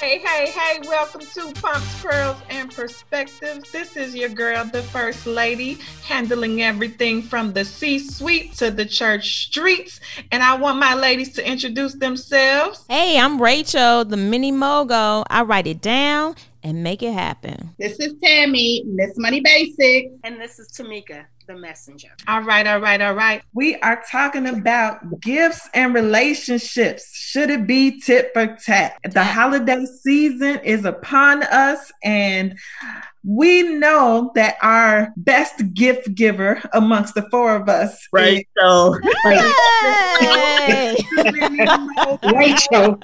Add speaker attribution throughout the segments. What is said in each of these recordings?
Speaker 1: Hey, hey, hey, welcome to Pumps, Pearls, and Perspectives. This is your girl, the First Lady, handling everything from the C suite to the church streets. And I want my ladies to introduce themselves.
Speaker 2: Hey, I'm Rachel, the mini mogul. I write it down and make it happen.
Speaker 3: This is Tammy, Miss Money Basics.
Speaker 4: And this is Tamika, the messenger.
Speaker 1: All right, all right, all right. We are talking about gifts and relationships. Should it be tit for tat? The holiday season is upon us, and we know that our best gift giver amongst the four of us,
Speaker 3: Rachel.
Speaker 2: Hey!
Speaker 3: Rachel.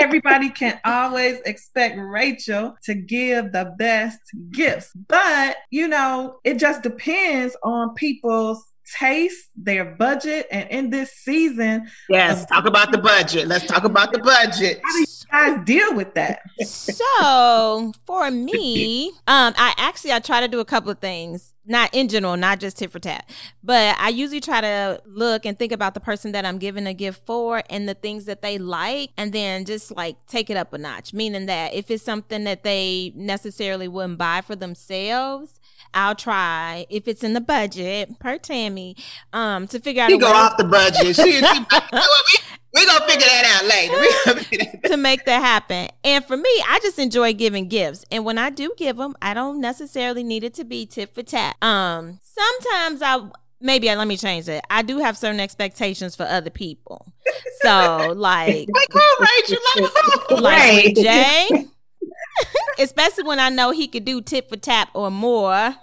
Speaker 1: Everybody can always expect Rachel to give the best gifts. But, you know, it just depends on people's taste, their budget, and in this season,
Speaker 3: Yes, talk about the budget. Let's talk about the budget.
Speaker 1: how do you guys deal with that?
Speaker 2: so for me, um, I actually I try to do a couple of things. Not in general, not just tit for tat, but I usually try to look and think about the person that I'm giving a gift for and the things that they like, and then just like take it up a notch. Meaning that if it's something that they necessarily wouldn't buy for themselves, I'll try if it's in the budget per Tammy, um, to figure out a
Speaker 3: go
Speaker 2: way-
Speaker 3: off the budget. She, she, we, we gonna figure that out later. We gonna figure that-
Speaker 2: to make that happen. And for me, I just enjoy giving gifts. And when I do give them, I don't necessarily need it to be tit for tat. Um, sometimes I maybe I, let me change it. I do have certain expectations for other people. So like
Speaker 3: Like who, Rachel? Like who?
Speaker 2: like
Speaker 3: Right.
Speaker 2: Jay. Especially when I know he could do tit for tap or more.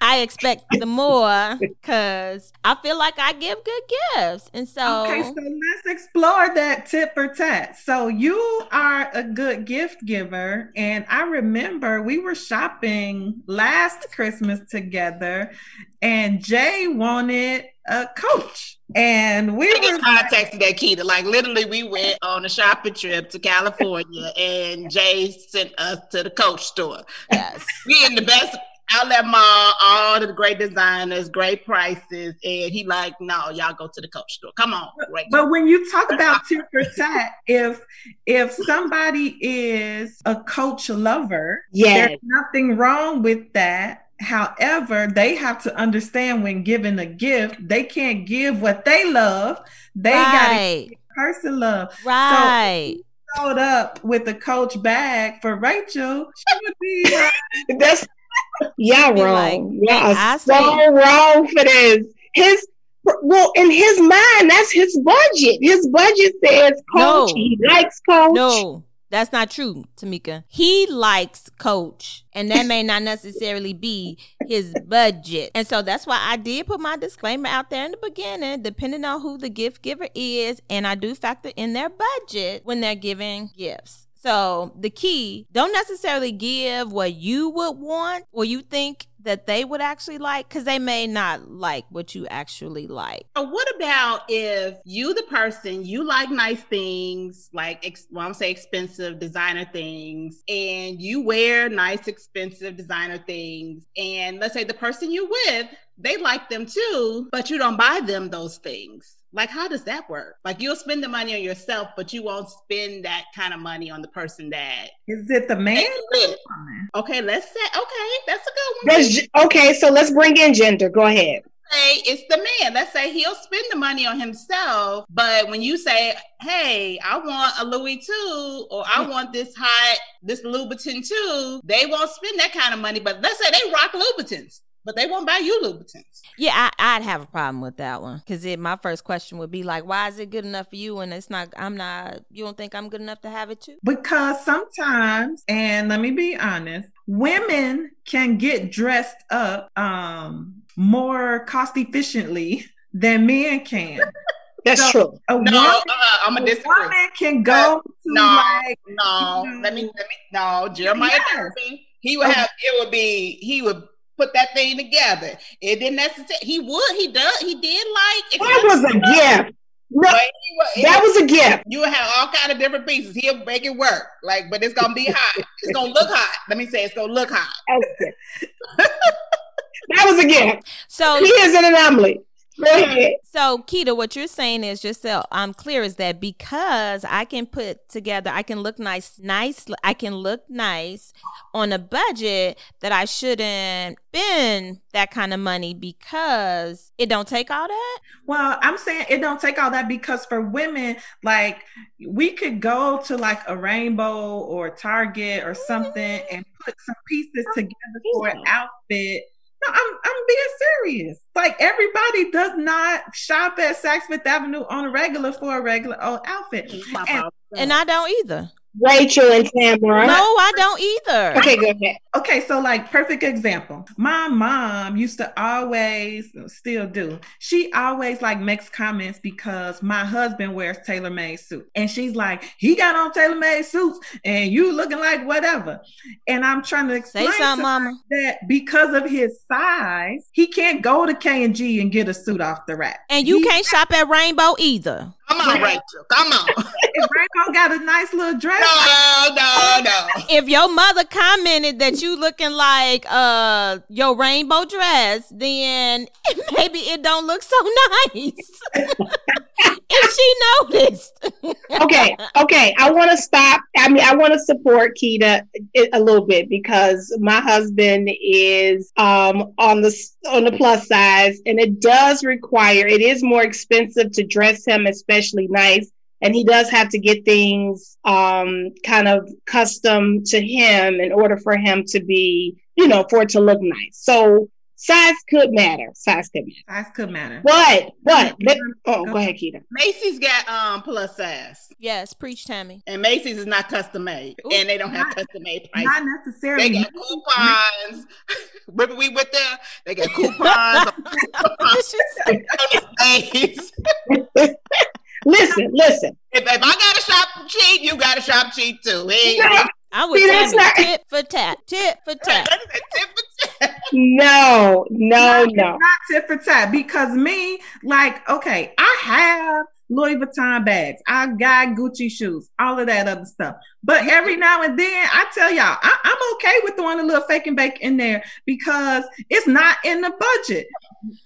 Speaker 2: I expect the more because I feel like I give good gifts. And so
Speaker 1: Okay, so let's explore that tip for tat. So you are a good gift giver, and I remember we were shopping last Christmas together, and Jay wanted a coach, and we
Speaker 3: I
Speaker 1: were
Speaker 3: contacted that Keita. Like literally, we went on a shopping trip to California, and Jay sent us to the Coach store.
Speaker 2: yes.
Speaker 3: We in the best outlet mall, all the great designers, great prices, and he like, no, y'all go to the Coach store. Come on, Rachel.
Speaker 1: But when you talk about for tat, if if somebody is a coach lover,
Speaker 3: Yes.
Speaker 1: there's nothing wrong with that. However, they have to understand when giving a gift, they can't give what they love. They got to person love.
Speaker 2: Right.
Speaker 1: Showed up with a coach bag for Rachel. She would be like,
Speaker 5: That's y'all
Speaker 2: Be
Speaker 5: wrong.
Speaker 2: like,
Speaker 5: y'all are so wrong for this. His well, in his mind, that's his budget. His budget says coach.
Speaker 2: No.
Speaker 5: He likes coach.
Speaker 2: No, that's not true, Tamika. He likes Coach, and that may not necessarily be his budget. And so that's why I did put my disclaimer out there in the beginning, depending on who the gift giver is, and I do factor in their budget when they're giving gifts. So the key, don't necessarily give what you would want or you think that they would actually like, because they may not like what you actually like.
Speaker 3: So what about if you, the person, you like nice things, like ex- well, I'm say expensive designer things, and you wear nice, expensive designer things, and let's say the person you with, they like them too, but you don't buy them those things. Like, how does that work? Like, you'll spend the money on yourself, but you won't spend that kind of money on the person that.
Speaker 1: is it the man?
Speaker 3: Okay, let's say, okay, that's a good one.
Speaker 5: Okay, so let's bring in gender. Go ahead.
Speaker 3: say it's the man. Let's say he'll spend the money on himself, but when you say, "Hey, I want a Louis too," or "I want this hot this Louboutin too," they won't spend that kind of money. But let's say they rock Louboutins, but they won't buy you Louboutins.
Speaker 2: Yeah, I, I'd have a problem with that one because my first question would be like, "Why is it good enough for you?" And it's not. I'm not. You don't think I'm good enough to have it too?
Speaker 1: Because sometimes, and let me be honest, women can get dressed up um more cost efficiently than men can.
Speaker 5: That's
Speaker 1: So,
Speaker 5: true.
Speaker 1: A
Speaker 3: No,
Speaker 1: woman,
Speaker 3: uh, I'm
Speaker 1: a
Speaker 3: gonna disagree.
Speaker 1: woman can go to
Speaker 3: No,
Speaker 1: like
Speaker 3: No,
Speaker 1: you
Speaker 3: let me let me no Jeremiah
Speaker 1: Yes.
Speaker 3: therapy. He would
Speaker 1: Okay.
Speaker 3: have it would be he would put that thing together. It didn't necessarily he would he does he did like
Speaker 5: That was a gift. No,
Speaker 3: but he would,
Speaker 5: that was a gift.
Speaker 3: you have all kind of different pieces. He'll make it work. Like, but it's gonna be hot. It's gonna look hot. Let me say it's gonna look hot.
Speaker 5: That was a gift. That was a gift.
Speaker 2: So
Speaker 5: He is an anomaly.
Speaker 2: So, Keita, what you're saying is just so I'm clear is that because I can put together, I can look nice, nice, I can look nice on a budget that I shouldn't spend that kind of money because it don't take all that.
Speaker 1: Well, I'm saying it don't take all that because for women, like we could go to like a rainbow or Target or something mm-hmm. and put some pieces together for an outfit. No, I'm being serious. Like everybody does not shop at Saks Fifth Avenue on a regular for a regular old outfit. And,
Speaker 2: And I don't either.
Speaker 5: Rachel and Tamara.
Speaker 2: No, I don't either.
Speaker 5: Okay, go ahead.
Speaker 1: Okay, so like perfect example. My mom used to always still do. She always like makes comments because my husband wears tailor-made suits. And she's like, he got on tailor-made suits and you looking like whatever. And I'm trying to explain to
Speaker 2: something,
Speaker 1: her
Speaker 2: mama.
Speaker 1: that because of his size, he can't go to K and G and get a suit off the rack.
Speaker 2: And you
Speaker 1: He-
Speaker 2: can't shop at Rainbow either.
Speaker 3: Come on, Rachel. Come on.
Speaker 1: if Rainbow got a nice little dress.
Speaker 3: No, no, no.
Speaker 2: If your mother commented that you looking like uh your rainbow dress, then maybe it don't look so nice. she noticed.
Speaker 5: okay, okay. I want to stop. I mean, I want to support Keita a- a little bit because my husband is um, on the on the plus size, and it does require. It is more expensive to dress him, especially nice, and he does have to get things um, kind of custom to him in order for him to be, you know, for it to look nice. So size could matter. Size could matter.
Speaker 1: Size could matter.
Speaker 5: But but let, oh, go ahead, Keita.
Speaker 3: Macy's got um plus size,
Speaker 2: yes, preach Tammy.
Speaker 3: and Macy's is not custom made,
Speaker 2: Ooh,
Speaker 3: and they don't have custom made prices.
Speaker 1: Not necessarily.
Speaker 3: They
Speaker 1: necessarily.
Speaker 3: got coupons. Remember we went there? They got coupons
Speaker 2: She
Speaker 3: on.
Speaker 5: Listen, listen.
Speaker 3: If, if I gotta shop cheap, you gotta shop cheap too. Hey,
Speaker 2: I would
Speaker 5: See, that's
Speaker 2: Tammy
Speaker 5: not-
Speaker 2: tit for tat, tit for tat.
Speaker 5: No, no, no.
Speaker 1: not tit for tat because me, like, okay, I have Louis Vuitton bags, I got Gucci shoes, all of that other stuff. But every now and then, I tell y'all, I, I'm okay with throwing a little fake and bake in there because it's not in the budget.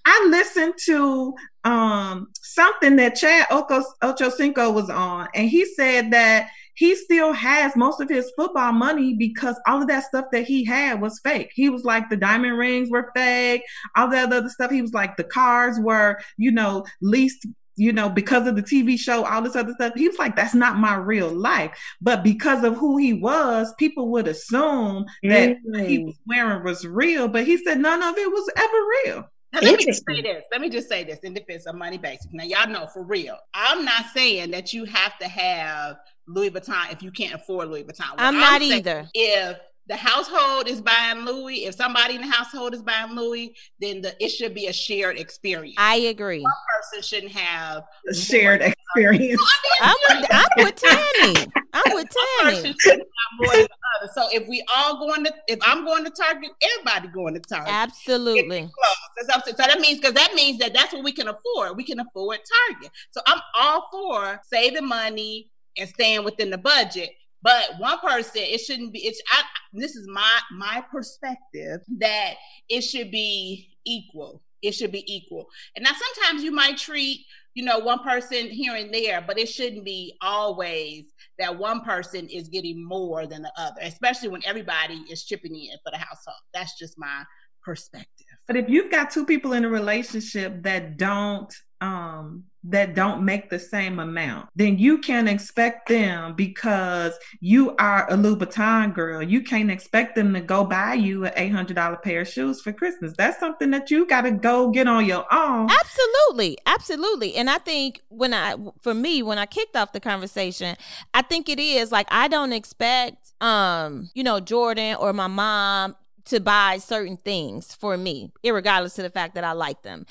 Speaker 1: I listened to um something that Chad Ocho, Ochocinco was on, and he said that he still has most of his football money because all of that stuff that he had was fake. He was like the diamond rings were fake, all that other stuff. He was like the cars were, you know, leased, you know, because of the TV show, all this other stuff. He was like, that's not my real life. But because of who he was, people would assume that what he
Speaker 5: Mm.
Speaker 1: was wearing was real. But he said none of it was ever real.
Speaker 3: Now, let me just say this. Let me just say this in defense of money basic. Now, y'all know for real. I'm not saying that you have to have Louis Vuitton if you can't afford Louis Vuitton. What
Speaker 2: I'm not
Speaker 3: saying
Speaker 2: either.
Speaker 3: If the household is buying Louis, if somebody in the household is buying Louis, then the, it should be a shared experience.
Speaker 2: I agree.
Speaker 3: person shouldn't have
Speaker 1: A shared experience.
Speaker 2: I'm with, I'm with Tammy. I'm with
Speaker 3: one person shouldn't have more than the other. So if we all going to, if I'm going to Target, everybody going to Target.
Speaker 2: Absolutely.
Speaker 3: clothes. That's what So that means because that means that that's what we can afford. We can afford Target. So I'm all for saving money and staying within the budget. But one person, it shouldn't be. It's I, this is my my perspective that it should be equal. It should be equal. And now sometimes you might treat you know one person here and there, but it shouldn't be always that one person is getting more than the other, especially when everybody is chipping in for the household. That's just my perspective.
Speaker 1: But if you've got two people in a relationship that don't um that don't make the same amount, then you can expect them because you are a Louboutin girl. You can't expect them to go buy you an eight hundred dollar pair of shoes for Christmas. That's something that you got to go get on your own.
Speaker 2: Absolutely, absolutely. And I think when I, for me, when I kicked off the conversation, I think it is like I don't expect, um, you know, Jordan or my mom to buy certain things for me, irregardless to the fact that I like them.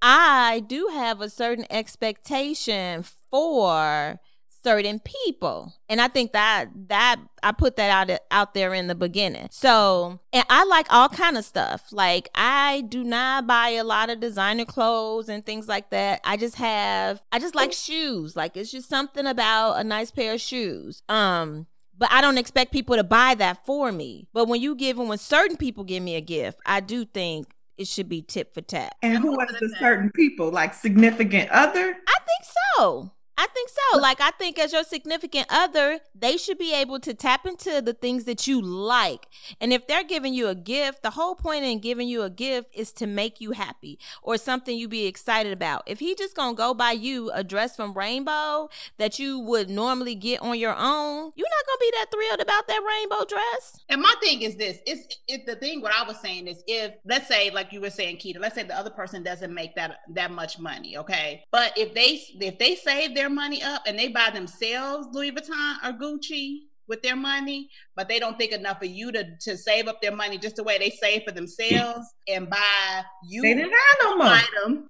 Speaker 2: I do have a certain expectation for certain people. And i think that that i put that out out there in the beginning. So and i like all kind of stuff. Like i do not buy a lot of designer clothes and things like that. I just have i just like shoes. Like it's just something about a nice pair of shoes. Um but I don't expect people to buy that for me. But when you give, and when certain people give me a gift, I do think it should be tip for tap.
Speaker 1: And who are the certain people, like significant other?
Speaker 2: I think so. I think so. Like I think as your significant other, they should be able to tap into the things that you like. And if they're giving you a gift, the whole point in giving you a gift is to make you happy or something you be excited about. If he just going to go buy you a dress from Rainbow that you would normally get on your own, you're not going to be that thrilled about that rainbow dress.
Speaker 3: And my thing is this, it's it, the thing what I was saying is if let's say like you were saying Keita, let's say the other person doesn't make that that much money, okay? But if they if they save their money up and they buy themselves Louis Vuitton or Gucci with their money, but they don't think enough of you to, to save up their money just the way they save for themselves and buy you.
Speaker 1: They didn't have no more.
Speaker 3: Item.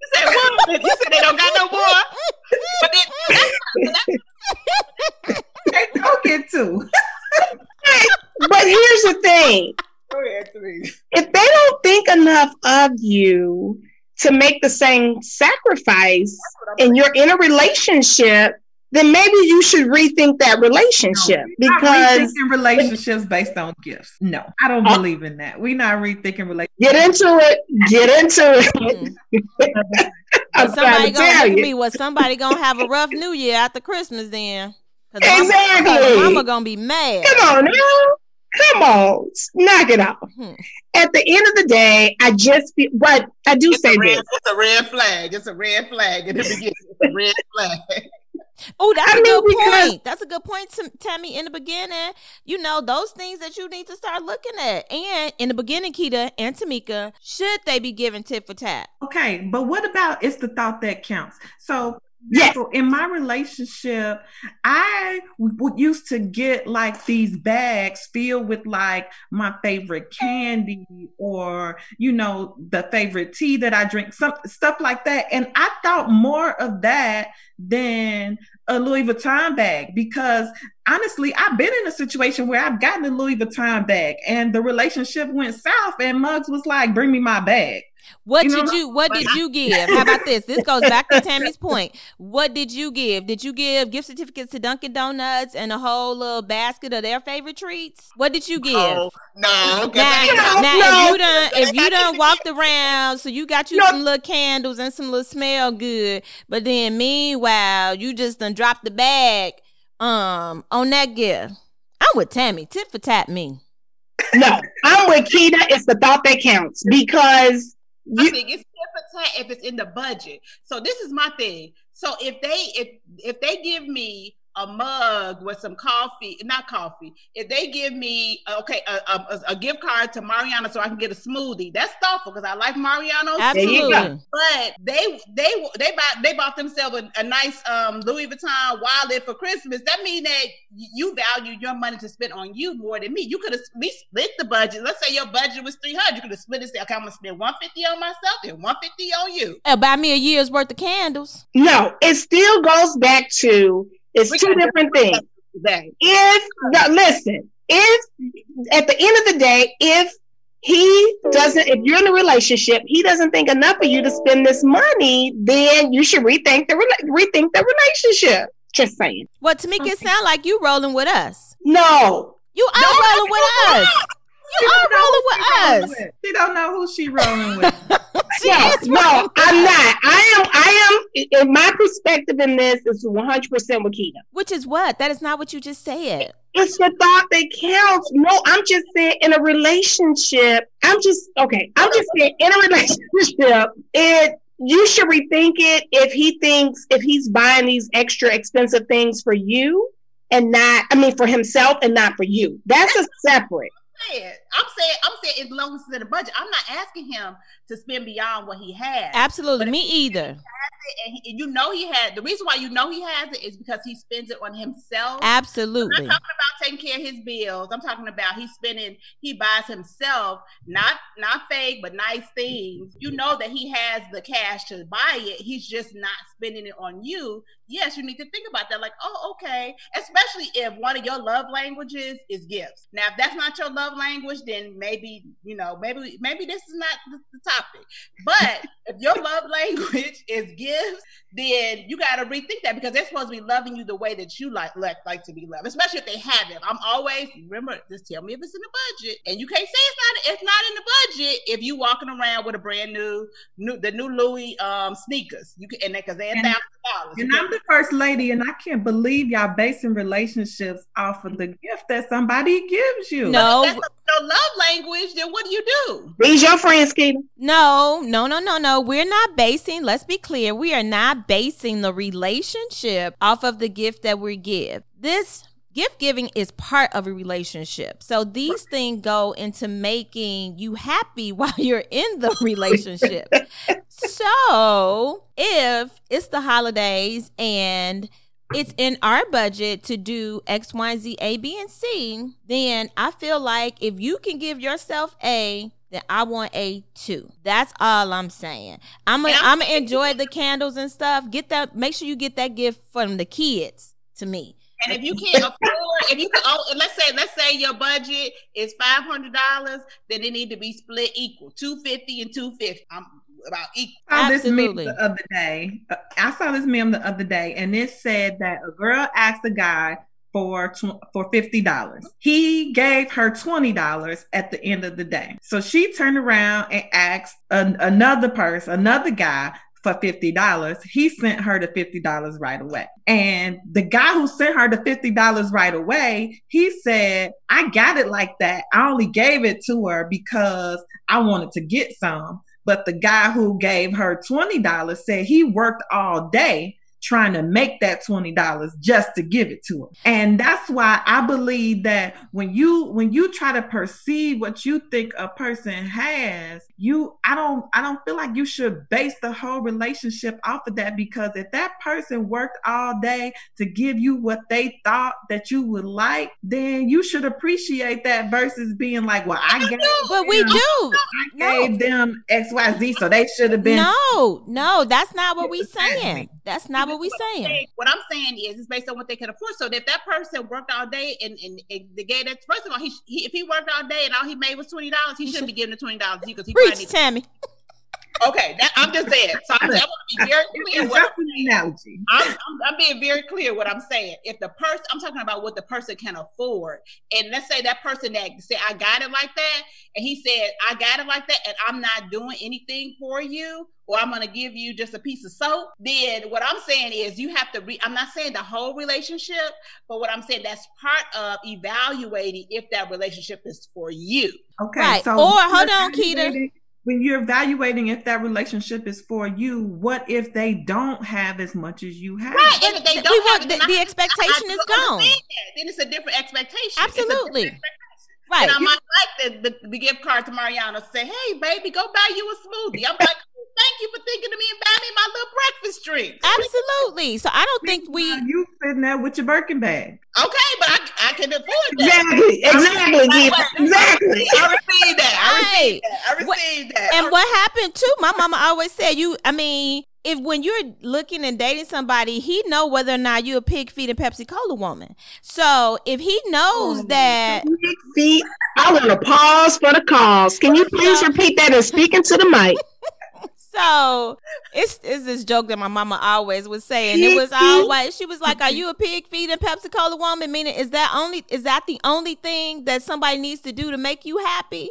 Speaker 3: You said what? You said they don't got no more. But then,
Speaker 1: They don't get to.
Speaker 5: But here's the thing:
Speaker 3: Go ahead,
Speaker 5: if they don't think enough of you to make the same sacrifice, and you're in a relationship, then maybe you should rethink that relationship
Speaker 1: Not
Speaker 5: because
Speaker 1: rethinking relationships based on gifts. No, I don't
Speaker 5: Uh,
Speaker 1: believe in that. We're not rethinking relationships.
Speaker 5: get into it, get into it.
Speaker 2: Mm.
Speaker 5: I'm
Speaker 2: somebody
Speaker 5: to
Speaker 2: gonna
Speaker 5: tell
Speaker 2: look me. Was somebody gonna have a rough New Year after Christmas then? 'Cause mama- 'cause
Speaker 5: Exactly.
Speaker 2: Mama gonna be mad.
Speaker 5: Come on now. Come on. Knock it off.
Speaker 2: Hmm.
Speaker 5: At the end of the day, I just feel, but I do
Speaker 3: It's
Speaker 5: say
Speaker 3: red,
Speaker 5: this.
Speaker 3: it's a red flag. It's a red flag in the beginning. It's a red flag.
Speaker 2: Oh, that's
Speaker 5: I
Speaker 2: a
Speaker 5: mean,
Speaker 2: good
Speaker 5: because-
Speaker 2: point. That's a good point, Tammy. In the beginning, you know those things that you need to start looking at. And in the beginning, Keita and Tamika, should they be given tit for tat?
Speaker 1: Okay, but what about it's the thought that counts? So,
Speaker 5: Yes.
Speaker 1: so in my relationship, I used to get like these bags filled with like my favorite candy or you know the favorite tea that I drink, some stuff like that. And I thought more of that than a Louis Vuitton bag because honestly, I've been in a situation where I've gotten a Louis Vuitton bag and the relationship went south and Muggs was like, bring me my bag.
Speaker 2: What
Speaker 1: You know,
Speaker 2: did you What did you give? How about this? This goes back to Tammy's point. What did you give? Did you give gift certificates to Dunkin' Donuts and a whole little basket of their favorite treats? What did you give?
Speaker 3: No,
Speaker 2: Now,
Speaker 3: ain't
Speaker 5: No,
Speaker 2: now
Speaker 5: no.
Speaker 2: if you done if you done walked around, so you got you
Speaker 5: No.
Speaker 2: some little candles and some little smell good, but then meanwhile you just done dropped the bag um on that gift. I'm with Tammy. Tit for tat me.
Speaker 5: No, I'm with Keita. It's the thought that counts because
Speaker 3: I think it's tip for tat if it's in the budget. So this is my thing. So if they if if they give me a mug with some coffee, not coffee. If they give me okay a, a, a gift card to Mariano so I can get a smoothie, that's thoughtful because I like Mariano's.
Speaker 2: Absolutely.
Speaker 3: But they they they bought they bought themselves a, a nice um, Louis Vuitton wallet for Christmas. That means that you value your money to spend on you more than me. You could have at least split the budget. Let's say your budget was three hundred. You could have split it. Say, okay, I'm gonna spend one fifty on myself and one fifty on you.
Speaker 2: Uh, buy me a year's worth of candles.
Speaker 5: no, it still goes back to it's
Speaker 3: We
Speaker 5: two different things.
Speaker 3: Today.
Speaker 5: If now listen, if at the end of the day, if he doesn't, if you're in a relationship, he doesn't think enough of you to spend this money, then you should rethink the rethink the relationship. Just saying.
Speaker 2: Well, Tamika, it sound like you rolling with us.
Speaker 5: No,
Speaker 2: You are rolling with us. You are rolling with us.
Speaker 1: She don't know who she rolling with.
Speaker 2: She
Speaker 5: no,
Speaker 2: is
Speaker 5: no, I'm not. I am. I am. In my perspective in this is 100 percent with Keita.
Speaker 2: Which is what? That is not what you just said.
Speaker 5: It's the thought that counts. No, I'm just saying in a relationship. I'm just okay. I'm just saying in a relationship, it you should rethink it if he thinks if he's buying these extra expensive things for you and not I mean for himself and not for you. That's a separate.
Speaker 3: Saying. I'm saying, I'm saying, as long as it's in the budget, I'm not asking him to spend beyond what he has.
Speaker 2: Absolutely. Me either.
Speaker 3: And, he, you know he had the reason why you know he has it is because he spends it on himself.
Speaker 2: Absolutely.
Speaker 3: I'm not talking about taking care of his bills. I'm talking about he's spending, he buys himself not not fake but nice things. You know that he has the cash to buy it. He's just not spending it on you. Yes, you need to think about that. Like, oh, okay. Especially if one of your love languages is gifts. Now, if that's not your love language, then maybe you know, maybe maybe this is not the, topic. But if your love language is gifts, then you got to rethink that because they're supposed to be loving you the way that you like like like to be loved, especially if they have have it. I'm always remember. Just tell me if it's in the budget, and you can't say it's not. It's not in the budget if you walking around with a brand new, new the new Louis um sneakers. You can and because they're
Speaker 1: And-
Speaker 3: thousand.
Speaker 1: And I'm the first lady, and I can't believe y'all basing relationships off of the gift that somebody gives you.
Speaker 2: No,
Speaker 3: That's no love language. Then what do you do?
Speaker 5: These your friends, Keita.
Speaker 2: No, no, no, no, no. We're not basing, let's be clear, we are not basing the relationship off of the gift that we give. This gift giving is part of a relationship. So these things go into making you happy while you're in the relationship. so if it's the holidays and it's in our budget to do X, Y, Z, A, B, and C, then I feel like if you can give yourself A, then I want A too. That's all I'm saying. I'm gonna I'm
Speaker 3: I'm-
Speaker 2: gonna enjoy the candles and stuff. Get that. Make sure you get that gift from the kids to me.
Speaker 3: And if you can't afford, if you can, oh, let's say, let's say your budget is five hundred dollars, then it need to be split equal, two fifty and two fifty. I'm about equal.
Speaker 1: I saw this meme
Speaker 2: Absolutely.
Speaker 1: the other day. I saw this meme the other day, and it said that a girl asked a guy for tw- for fifty dollars. He gave her twenty dollars at the end of the day. So she turned around and asked an, another person, another guy. For fifty dollars, he sent her the fifty dollars right away. And the guy who sent her the fifty dollars right away, he said, "I got it like that. I only gave it to her because I wanted to get some." But the guy who gave her $20 said he worked all day trying to make that $20 just to give it to her. And that's why I believe that when you when you try to perceive what you think a person has, you I don't I don't feel like you should base the whole relationship off of that because if that person worked all day to give you what they thought that you would like, then you should appreciate that versus being like, well, I gave
Speaker 2: But we do.
Speaker 1: I
Speaker 2: No.
Speaker 1: gave them XYZ, so they should have been.
Speaker 2: No, no, that's not what we
Speaker 1: Exactly.
Speaker 2: saying. That's not what we saying.
Speaker 3: What I'm saying is, it's based on what they can afford. So if that person worked all day and, and, and the gay that first of all, he, he if he worked all day and all he made was twenty dollars, he shouldn't be giving the twenty dollars because he probably
Speaker 2: Preach,
Speaker 3: needs-
Speaker 2: Tammy.
Speaker 3: Okay, that, I'm just saying. So I'm, I want to be very clear. What
Speaker 1: just an analogy.
Speaker 3: I'm, I'm, I'm being very clear what I'm saying. If the person, I'm talking about what the person can afford. And let's say that person that said, I got it like that. And he said, I got it like that. And I'm not doing anything for you, or I'm going to give you just a piece of soap. Then what I'm saying is you have to re, I'm not saying the whole relationship, but what I'm saying that's part of evaluating if that relationship is for you.
Speaker 1: Okay.
Speaker 2: Right.
Speaker 1: So
Speaker 2: Or, hold on, Keita.
Speaker 1: When you're evaluating if that relationship is for you, what if they don't have as much as you have?
Speaker 3: Right. And if they don't
Speaker 2: want
Speaker 3: have
Speaker 2: the, the
Speaker 3: I-
Speaker 2: expectation
Speaker 3: I
Speaker 2: is
Speaker 3: don't
Speaker 2: gone.
Speaker 3: Then it's a different expectation. It's a different
Speaker 2: Absolutely.
Speaker 3: expectation.
Speaker 2: Right.
Speaker 3: And I might like the, the, the gift card to Mariano say, hey, baby, go buy you a smoothie. I'm like, thank you for thinking of me and buy me my little breakfast drink.
Speaker 2: Absolutely. So I don't think we
Speaker 1: you sitting there with your Birkin bag.
Speaker 3: Okay, but I, I can afford that.
Speaker 5: Exactly, exactly, Keita. Exactly.
Speaker 3: I received that. I
Speaker 2: Right.
Speaker 3: received that. I
Speaker 2: What-
Speaker 3: received that.
Speaker 2: and
Speaker 3: I
Speaker 2: what happened too my mama always said you i mean if when you're looking and dating somebody he know whether or not you a pig feet and pepsi cola woman so if he knows
Speaker 1: Oh,
Speaker 2: that
Speaker 5: Big feet. I want to pause for the cause. Can you please repeat that and speak into the mic?
Speaker 2: so it's it's this joke that my mama always was saying it was always she was like are you a pig feeding and pepsi cola woman meaning is that only is that the only thing that somebody needs to do to make you happy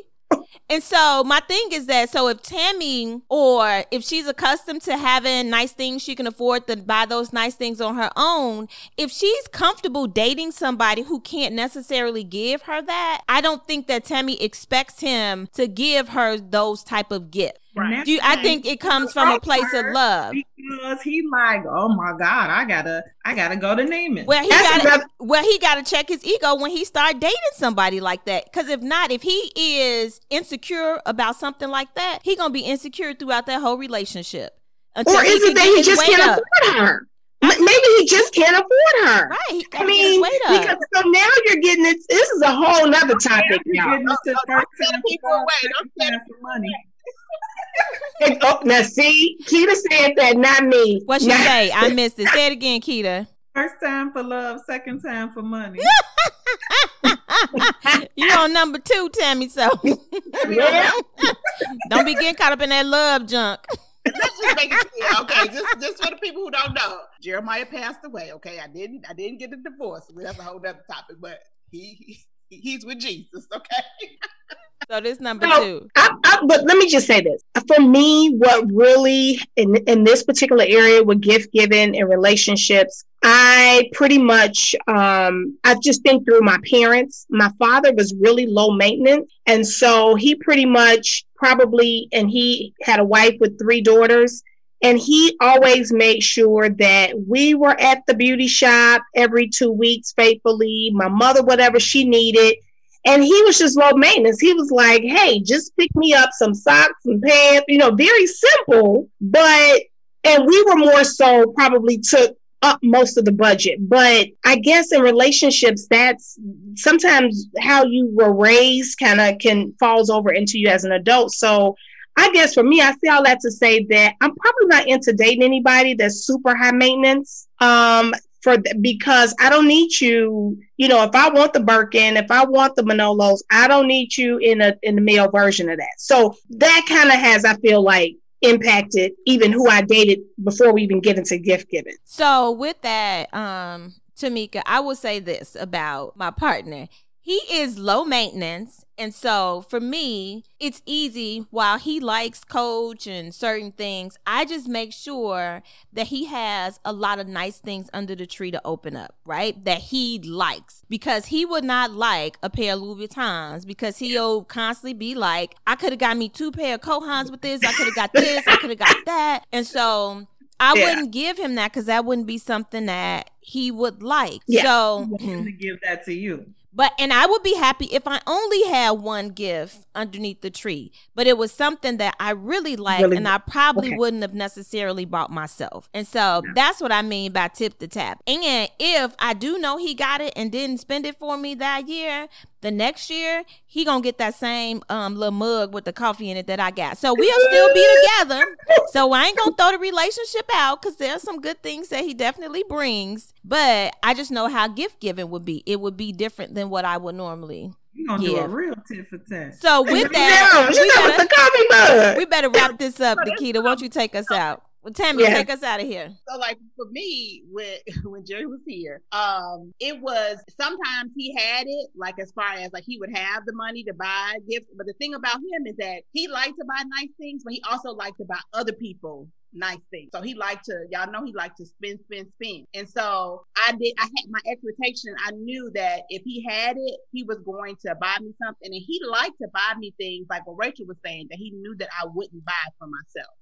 Speaker 2: And so my thing is that so if Tammy or if she's accustomed to having nice things, she can afford to buy those nice things on her own. If she's comfortable dating somebody who can't necessarily give her that, I don't think that Tammy expects him to give her those type of gifts. Do you, I think it comes from a place of love.
Speaker 1: because he like, oh my god, I gotta, I gotta go to Neiman.
Speaker 2: Well, he got
Speaker 5: another-
Speaker 2: well, he got to check his ego when he start dating somebody like that. Because if not, if he is insecure about something like that, he gonna be insecure throughout that whole relationship. Until
Speaker 5: Or is it that he just can't
Speaker 2: up.
Speaker 5: afford her? Maybe he just can't afford her.
Speaker 2: Right,
Speaker 5: I
Speaker 2: gotta get his
Speaker 5: mean, because so now you're getting it. This is a whole nother topic, y'all.
Speaker 1: getting into first
Speaker 3: tell
Speaker 1: time
Speaker 3: people
Speaker 1: for
Speaker 3: away. Don't tell
Speaker 1: time for money.
Speaker 5: And- oh, now see, Keita said that, not me.
Speaker 2: what she
Speaker 5: Now-
Speaker 2: say? I missed it. Say it again, Keita.
Speaker 1: First time for love, second time for money.
Speaker 2: you on number two, Tammy. So
Speaker 5: Yeah.
Speaker 2: don't be getting caught up in that love junk.
Speaker 3: Let's just make it clear, okay? Just, just for the people who don't know, Jeremiah passed away. Okay, I didn't, I didn't get a divorce. That's a whole other topic, but he, he he's with Jesus. Okay.
Speaker 2: So this number
Speaker 5: So,
Speaker 2: two.
Speaker 5: I, I, but let me just say this. For me, what really in in this particular area with gift giving and relationships, I pretty much um I've just been through my parents. My father was really low maintenance, and so he pretty much probably and he had a wife with three daughters. And he always made sure that we were at the beauty shop every two weeks faithfully. My mother, whatever she needed, and he was just low maintenance. He was like, hey, just pick me up some socks and pants, you know, very simple. But, and we were more so probably took up most of the budget. But I guess in relationships, that's sometimes how you were raised kind of can falls over into you as an adult. So I guess for me, I say all that to say that I'm probably not into dating anybody that's super high maintenance. Um, for th- because I don't need you. You know, if I want the Birkin, if I want the Manolos, I don't need you in a in the male version of that. So that kind of has, I feel like, impacted even who I dated before we even get into gift giving.
Speaker 2: So with that, um, Tamika, I will say this about my partner. He is low maintenance. And so for me, it's easy while he likes coach and certain things, I just make sure that he has a lot of nice things under the tree to open up, right? That he likes. Because he would not like a pair of Louis Vuittons because he'll constantly be like, I could have got me two pair of Cole Haans with this, I could have got this, I could have got that. And so I
Speaker 5: Yeah.
Speaker 2: wouldn't give him that because that wouldn't be something that he would like.
Speaker 5: Yeah.
Speaker 2: So
Speaker 1: Want him to give that to you.
Speaker 2: But and I would be happy if I only had one gift underneath the tree, but it was something that I really liked
Speaker 5: Really-
Speaker 2: and I probably
Speaker 5: okay.
Speaker 2: wouldn't have necessarily bought myself. And so that's what I mean by tip the tap. And if I do know he got it and didn't spend it for me that year, the next year he gonna get that same um little mug with the coffee in it that I got. So we'll still be together. So I ain't gonna throw the relationship out because there's some good things that he definitely brings. But I just know how gift giving would be. It would be different than what I would normally.
Speaker 1: You gonna do a real tit for tat.
Speaker 2: So with that,
Speaker 5: she's
Speaker 2: we
Speaker 5: not
Speaker 2: better,
Speaker 5: the coffee mug.
Speaker 2: we better wrap this up, Nikita. Won't you take us out? Well, Tammy,
Speaker 5: Yeah.
Speaker 2: take us out of here.
Speaker 3: So like for me, when when Jerry was here, um, it was sometimes he had it, like as far as like he would have the money to buy gifts. But the thing about him is that he liked to buy nice things, but he also liked to buy other people nice things. So he liked to, y'all know he liked to spend, spend, spend. And so I did, I had my expectation. I knew that if he had it, he was going to buy me something. And he liked to buy me things like what Rachel was saying, that he knew that I wouldn't buy for myself.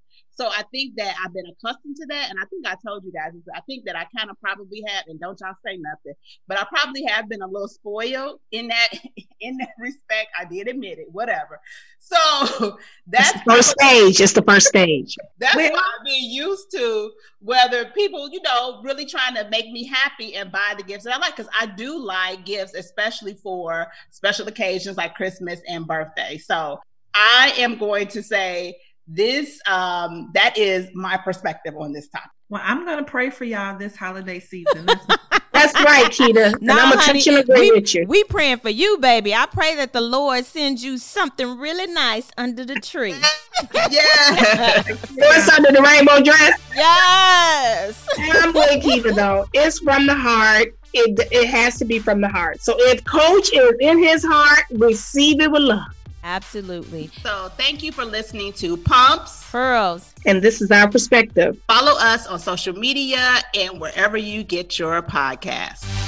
Speaker 3: So I think that I've been accustomed to that. And I think I told you guys, I think that I kind of probably have, and don't y'all say nothing, but I probably have been a little spoiled in that, in that respect. I did admit it, whatever. So
Speaker 5: It's
Speaker 3: that's
Speaker 5: the first stage. It's the first stage.
Speaker 3: that's
Speaker 1: Well-
Speaker 3: what I've been used to. Whether people, you know, really trying to make me happy and buy the gifts that I like, because I do like gifts, especially for special occasions like Christmas and birthday. So I am going to say this. Um, that is my perspective on this topic.
Speaker 1: Well, I'm gonna pray for y'all this holiday season. That's
Speaker 5: That's right, Keita. And
Speaker 2: Nah,
Speaker 5: I'm gonna
Speaker 2: honey,
Speaker 5: touch and agree
Speaker 2: we,
Speaker 5: with you.
Speaker 2: we praying for you, baby. I pray that the Lord sends you something really nice under the tree.
Speaker 3: Yeah.
Speaker 5: What's under the rainbow dress?
Speaker 2: yes.
Speaker 5: I'm with Keita though. It's from the heart. It it has to be from the heart. So if Coach is in his heart, receive it with love.
Speaker 2: Absolutely.
Speaker 3: so thank you for listening to Pumps.
Speaker 2: Pearls.
Speaker 5: And this is our perspective.
Speaker 3: Follow us on social media and wherever you get your podcasts.